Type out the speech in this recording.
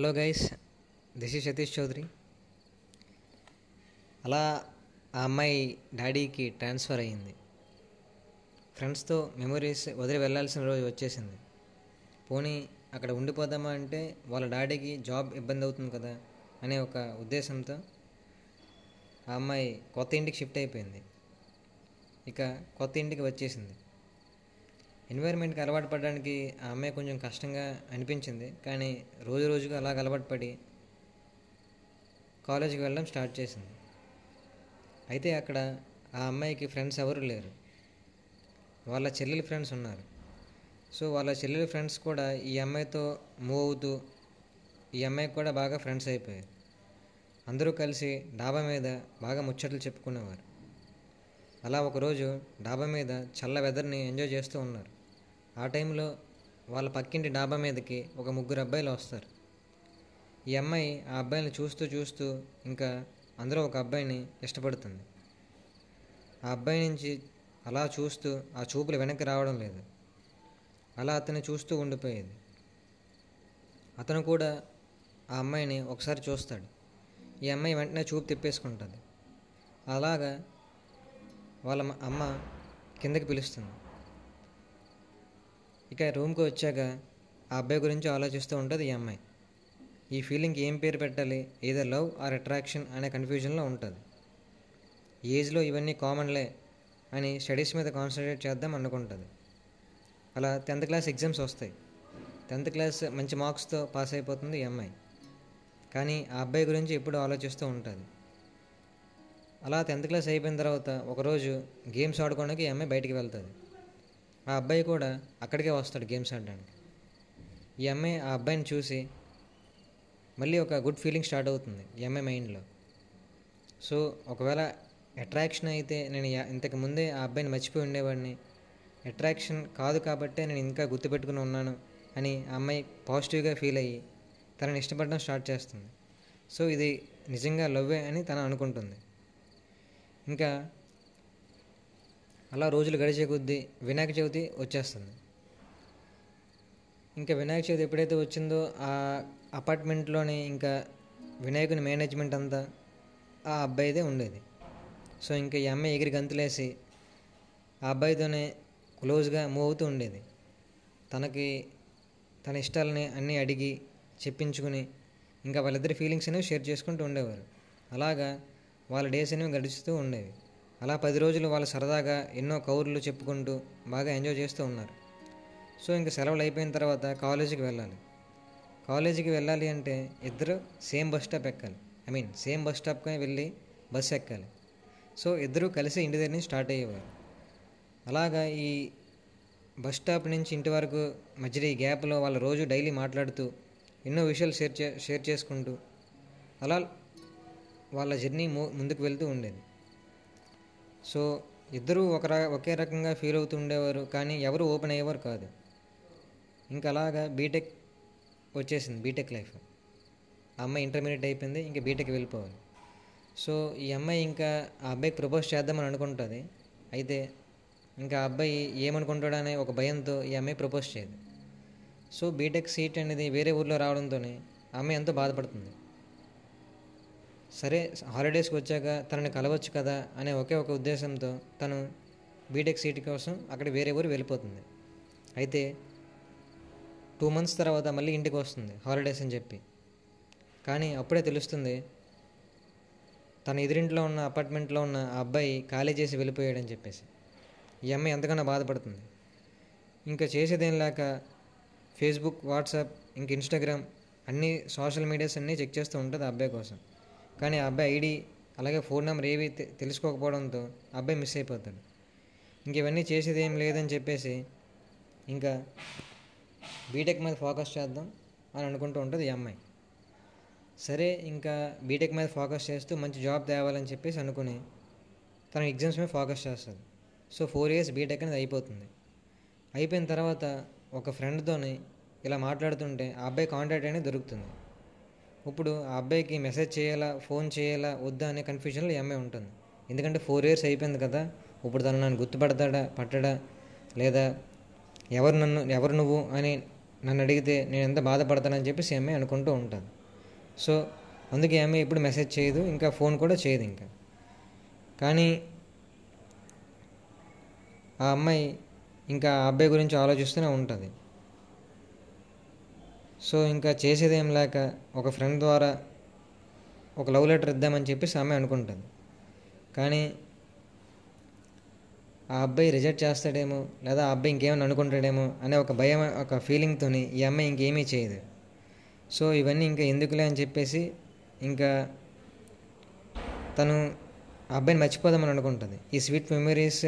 Hello guys this ఈ సతీష్ చౌదరి. అలా ఆ అమ్మాయి డాడీకి ట్రాన్స్ఫర్ అయ్యింది. ఫ్రెండ్స్తో మెమొరీస్ వదిలి వెళ్ళాల్సిన రోజు వచ్చేసింది. పోనీ అక్కడ ఉండిపోదామా అంటే వాళ్ళ డాడీకి జాబ్ ఇబ్బంది అవుతుంది కదా అనే ఒక ఉద్దేశంతో ఆ అమ్మాయి కొత్త ఇంటికి షిఫ్ట్ అయిపోయింది. ఇక కొత్త ఇంటికి వచ్చేసింది. ఎన్వైర్న్మెంట్కి అలవాటు పడడానికి ఆ అమ్మాయి కొంచెం కష్టంగా అనిపించింది. కానీ రోజు రోజుగా అలాగ అలవాటు పడి కాలేజీకి వెళ్ళడం స్టార్ట్ చేసింది. అయితే అక్కడ ఆ అమ్మాయికి ఫ్రెండ్స్ ఎవరు లేరు. వాళ్ళ చెల్లెలు ఫ్రెండ్స్ ఉన్నారు. సో వాళ్ళ చెల్లెలు ఫ్రెండ్స్ కూడా ఈ అమ్మాయితో మూవ్ అవుతూ ఈ అమ్మాయికి కూడా బాగా ఫ్రెండ్స్ అయిపోయారు. అందరూ కలిసి డాబా మీద బాగా ముచ్చట్లు చెప్పుకునేవారు. అలా ఒకరోజు డాబా మీద చల్ల వెదర్ని ఎంజాయ్ చేస్తూ ఉన్నారు. ఆ టైంలో వాళ్ళ పక్కింటి డాబా మీదకి ఒక ముగ్గురు అబ్బాయిలు వస్తారు. ఈ అమ్మాయి ఆ అబ్బాయిని చూస్తూ చూస్తూ ఇంకా అందులో ఒక అబ్బాయిని ఇష్టపడుతుంది. ఆ అబ్బాయి నుంచి అలా చూస్తూ ఆ చూపులు వెనక్కి రావడం లేదు. అలా అతన్ని చూస్తూ ఉండిపోయేది. అతను కూడా ఆ అమ్మాయిని ఒకసారి చూస్తాడు. ఈ అమ్మాయి వెంటనే చూపు తిప్పేసుకుంటుంది. అలాగా వాళ్ళ అమ్మ కిందకి పిలుస్తుంది. ఇక రూమ్కి వచ్చాక ఆ అబ్బాయి గురించి ఆలోచిస్తూ ఉంటుంది ఈ అమ్మాయి. ఈ ఫీలింగ్కి ఏం పేరు పెట్టాలి? ఏదో లవ్ ఆర్ అట్రాక్షన్ అనే కన్ఫ్యూజన్లో ఉంటుంది. ఏజ్లో ఇవన్నీ కామన్లే అని స్టడీస్ మీద కాన్సన్ట్రేట్ చేద్దాం అనుకుంటుంది. అలా టెన్త్ క్లాస్ ఎగ్జామ్స్ వస్తాయి. టెన్త్ క్లాస్ మంచి మార్క్స్తో పాస్ అయిపోతుంది ఈ అమ్మాయి. కానీ ఆ అబ్బాయి గురించి ఎప్పుడు ఆలోచిస్తూ ఉంటుంది. అలా టెన్త్ క్లాస్ అయిపోయిన తర్వాత ఒకరోజు గేమ్స్ ఆడుకోవడానికి ఈ అమ్మాయి బయటికి వెళ్తుంది. ఆ అబ్బాయి కూడా అక్కడికే వస్తాడు గేమ్స్ ఆడడానికి. ఈ అమ్మాయి ఆ అబ్బాయిని చూసి మళ్ళీ ఒక గుడ్ ఫీలింగ్ స్టార్ట్ అవుతుంది ఈ అమ్మాయి మైండ్లో. సో ఒకవేళ అట్రాక్షన్ అయితే నేను ఇంతకు ముందే ఆ అబ్బాయిని మర్చిపోయి ఉండేవాడిని. అట్రాక్షన్ కాదు కాబట్టే నేను ఇంకా గుర్తుపెట్టుకుని ఉన్నాను అని ఆ అమ్మాయి పాజిటివ్గా ఫీల్ అయ్యి తనని ఇష్టపడడం స్టార్ట్ చేస్తుంది. సో ఇది నిజంగా లవ్వే అని తను అనుకుంటుంది. ఇంకా అలా రోజులు గడిచే కొద్దీ వినాయక చవితి వచ్చేస్తుంది. ఇంకా వినాయక చవితి ఎప్పుడైతే వచ్చిందో ఆ అపార్ట్మెంట్లోని ఇంకా వినాయకుని మేనేజ్మెంట్ అంతా ఆ అబ్బాయిదే ఉండేది. సో ఇంకా ఈ అమ్మాయి ఎగిరి గంతులేసి ఆ అబ్బాయితోనే క్లోజ్గా మూవ్ అవుతూ ఉండేది. తనకి తన ఇష్టాలని అన్నీ అడిగి చెప్పించుకుని ఇంకా వాళ్ళిద్దరి ఫీలింగ్స్ అనేవి షేర్ చేసుకుంటూ ఉండేవారు. అలాగా వాళ్ళ డేస్ అనేవి గడుస్తూ ఉండేవి. అలా పది రోజులు వాళ్ళు సరదాగా ఎన్నో కౌర్లు చెప్పుకుంటూ బాగా ఎంజాయ్ చేస్తూ ఉన్నారు. సో ఇంకా సెలవులు అయిపోయిన తర్వాత కాలేజీకి వెళ్ళాలి. కాలేజీకి వెళ్ళాలి అంటే ఇద్దరు సేమ్ బస్ స్టాప్ ఎక్కాలి. ఐ మీన్ సేమ్ బస్ స్టాప్కి వెళ్ళి బస్సు ఎక్కాలి. సో ఇద్దరూ కలిసి ఇంటి దగ్గర నుంచి స్టార్ట్ అయ్యేవారు. అలాగా ఈ బస్ స్టాప్ నుంచి ఇంటి వరకు మధ్యలో ఈ గ్యాప్లో వాళ్ళు రోజు డైలీ మాట్లాడుతూ ఎన్నో విషయాలు షేర్ చే షేర్ చేసుకుంటూ అలా వాళ్ళ జర్నీ ము ముందుకు వెళ్తూ ఉండేది. సో ఇద్దరూ ఒక ఒకే రకంగా ఫీల్ అవుతుండేవారు కానీ ఎవరు ఓపెన్ అయ్యేవారు కాదు. ఇంకా అలాగా బీటెక్ వచ్చేసింది బీటెక్ లైఫ్. అమ్మాయి ఇంటర్మీడియట్ అయిపోయింది ఇంకా బీటెక్ వెళ్ళిపోవాలి. సో ఈ అమ్మాయి ఇంకా ఆ అబ్బాయికి ప్రపోజ్ చేద్దామని అనుకుంటుంది. అయితే ఇంకా ఆ అబ్బాయి ఏమనుకుంటాడో అనే ఒక భయంతో ఈ అమ్మాయి ప్రపోజ్ చేయదు. సో బీటెక్ సీట్ అనేది వేరే ఊర్లో రావడంతోనే అమ్మాయి ఎంతో బాధపడుతుంది. సరే హాలిడేస్కి వచ్చాక తనని కలవచ్చు కదా అనే ఒకే ఒక ఉద్దేశంతో తను బీటెక్ సీట్ కోసం అక్కడ వేరే ఊరు వెళ్ళిపోతుంది. అయితే టూ మంత్స్ తర్వాత మళ్ళీ ఇంటికి వస్తుంది హాలిడేస్ అని చెప్పి. కానీ అప్పుడే తెలుస్తుంది తన ఎదురింట్లో ఉన్న అపార్ట్మెంట్లో ఉన్న ఆ అబ్బాయి ఖాళీ చేసి వెళ్ళిపోయాడని చెప్పేసి. ఈ అమ్మాయి ఎంతగానో బాధపడుతుంది. ఇంకా చేసేదేం లేక ఫేస్బుక్ వాట్సాప్ ఇంక ఇన్స్టాగ్రామ్ అన్ని సోషల్ మీడియాస్ అన్నీ చెక్ చేస్తూ ఉంటుంది ఆ అబ్బాయి కోసం. కానీ ఆ అబ్బాయి ఐడి అలాగే ఫోన్ నెంబర్ ఏవి తె- తెలుసుకోకపోవడంతో ఆ అబ్బాయి మిస్ అయిపోతాడు. ఇంక ఇవన్నీ చేసేది ఏం లేదని చెప్పేసి ఇంకా బీటెక్ మీద ఫోకస్ చేద్దాం అని అనుకుంటూ ఉంటుంది ఈ అమ్మాయి. సరే ఇంకా బీటెక్ మీద ఫోకస్ చేస్తూ మంచి జాబ్ తేవాలని చెప్పేసి అనుకుని తన ఎగ్జామ్స్ మీద ఫోకస్ చేస్తుంది. సో ఫోర్ ఇయర్స్ బీటెక్ అనేది అయిపోతుంది. అయిపోయిన తర్వాత ఒక ఫ్రెండ్తోని ఇలా మాట్లాడుతుంటే ఆ అబ్బాయి కాంటాక్ట్ అనేది దొరుకుతుంది. ఇప్పుడు ఆ అబ్బాయికి మెసేజ్ చేయాలా ఫోన్ చేయాలా వద్దా అనే కన్ఫ్యూజన్లో ఈ అమ్మాయి ఉంటుంది. ఎందుకంటే ఫోర్ ఇయర్స్ అయిపోయింది కదా ఇప్పుడు తను నన్ను గుర్తుపడతాడా పట్టడా లేదా ఎవరు నన్ను ఎవరు నువ్వు అని నన్ను అడిగితే నేను ఎంత బాధపడతానని చెప్పేసి ఈ అమ్మాయి అనుకుంటూ ఉంటుంది. సో అందుకే ఆమె ఇప్పుడు ఎప్పుడు మెసేజ్ చేయదు ఇంకా ఫోన్ కూడా చేయదు ఇంకా. కానీ ఆ అమ్మాయి ఇంకా ఆ అబ్బాయి గురించి ఆలోచిస్తూనే ఉంటుంది. సో ఇంకా చేసేదేం లేక ఒక ఫ్రెండ్ ద్వారా ఒక లవ్ లెటర్ ఇద్దామని చెప్పేసి ఆమె అనుకుంటుంది. కానీ ఆ అబ్బాయి రిజెక్ట్ చేస్తాడేమో లేదా ఆ అబ్బాయి ఇంకేమైనా అనుకుంటాడేమో అనే ఒక భయం ఒక ఫీలింగ్తో ఈ అమ్మాయి ఇంకేమీ చేయదు. సో ఇవన్నీ ఇంకా ఎందుకులే అని చెప్పేసి ఇంకా తను ఆ అబ్బాయిని మర్చిపోదామని అనుకుంటుంది. ఈ స్వీట్ మెమరీస్